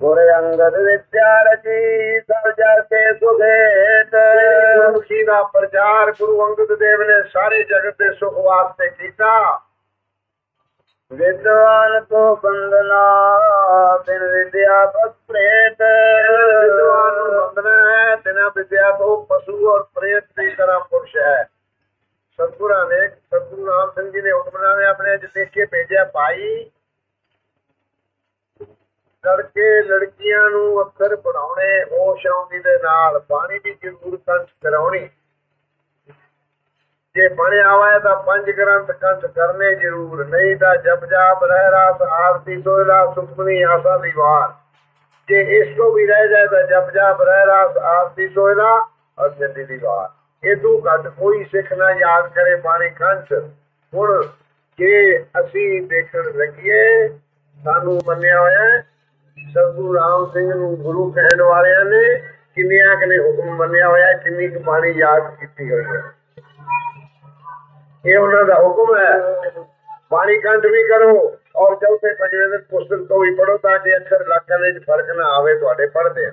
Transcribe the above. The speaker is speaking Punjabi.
ਗੁਰ ਅੰਗਦ ਵਿਦਿਆ ਰਚੀ ਸਭ ਜਗ ਤੇ ਸੁਖੇਤ। ਗੁਰਮੁਖੀ ਦਾ ਪ੍ਰਚਾਰ ਗੁਰੂ ਅੰਗਦ ਦੇਵ ਨੇ ਸਾਰੇ ਜਗਤ ਦੇ ਸੁਖ ਵਾਸਤੇ ਕੀਤਾ। ਵਿਦਵਾਨ ਕੋ ਬੰਦਨਾ ਬਿਨ ਵਿਦਿਆ ਬਸ ਪ੍ਰੇਤ। ਵਿਦਵਾਨ ਨੂੰ ਬੰਦਨਾ ਹੈ ਬਿਨਾ ਵਿਦਿਆ ਤੋਂ ਪਸ਼ੂ ਔਰ ਪ੍ਰੇਤ ਦੀ ਤਰ੍ਹਾਂ ਪੁਰਸ਼ ਹੈ। ਸਤਿਗੁਰਾਂ ਨੇ ਸਤਿਗੁਰੂ ਰਾਮ ਸਿੰਘ ਜੀ ਨੇ ਹੁਕਮਨਾਮੇ ਆਪਣੇ ਅੱਜ ਲਿਖ ਕੇ ਭੇਜਿਆ ਭਾਈ ਲੜਕੇ ਲੜਕੀਆਂ ਨੂੰ ਅੱਖਰ ਬਣਾਉਣੇ ਹੋਸ਼ ਆਉਂਦੀ ਦੇ ਨਾਲ ਪਾਣੀ ਵੀ ਜ਼ਰੂਰ ਕੰਠ ਕਰਾਉਣੀ। ਜੇ ਬਣਿਆ ਹੋਇਆ ਤਾਂ ਪੰਜ ਗ੍ਰੰਥ ਕੰਠ ਕਰਨੇ ਜ਼ਰੂਰ, ਨਹੀਂ ਤਾਂ ਜਪ ਜਾਪ, ਰਹਿ ਰਾਸ, ਆਰਤੀ, ਸੋਇਲਾ, ਸੁਖਮਨੀ, ਆਸਾ ਦੀ ਵਾਰ। ਜੇ ਇਸ ਤੋਂ ਵੀ ਰਹਿ ਜਾਏ ਤਾਂ ਜਪ ਜਾਪ, ਰਹਿ ਰਾਸ, ਆਰਤੀ, ਸੋਇਲਾ ਔਰ ਜੰਦੀ ਦੀ ਇਹ ਤੋਂ ਘੱਟ ਕੋਈ ਸਿੱਖ ਨਾ ਯਾਦ ਕਰੇ ਬਾਣੀ ਕੰਠ। ਹੁਣ ਜੇ ਅਸੀਂ ਦੇਖਣ ਲੱਗੀਏ, ਸਾਨੂੰ ਮੰਨਿਆ ਹੋਇਆ ਸਤਿਗੁਰੂ ਰਾਮ ਸਿੰਘ ਨੂੰ ਗੁਰੂ ਕਹਿਣ ਵਾਲਿਆਂ ਨੇ ਕਿੰਨਿਆਂ ਕੁ ਨੇ ਹੁਕਮ ਮੰਨਿਆ ਹੋਇਆ ਹੈ, ਕਿੰਨੀ ਕੁ ਬਾਣੀ ਯਾਦ ਕੀਤੀ ਹੋਈ ਹੈ। ਇਹ ਉਹਨਾਂ ਦਾ ਹੁਕਮ ਹੈ। ਬਾਣੀ ਕੰਠ ਵੀ ਕਰੋ ਔਰ ਚੌਥੇ ਪੰਜਵੇਂ ਦੇ ਪੁਸਤਕ ਤੋਂ ਵੀ ਪੜੋ ਤਾਂ ਕਿ ਅਕਸਰ ਇਲਾਕਿਆਂ ਦੇ ਵਿੱਚ ਫ਼ਰਕ ਨਾ ਆਵੇ ਤੁਹਾਡੇ ਪੜ੍ਹਦੇ ਆ।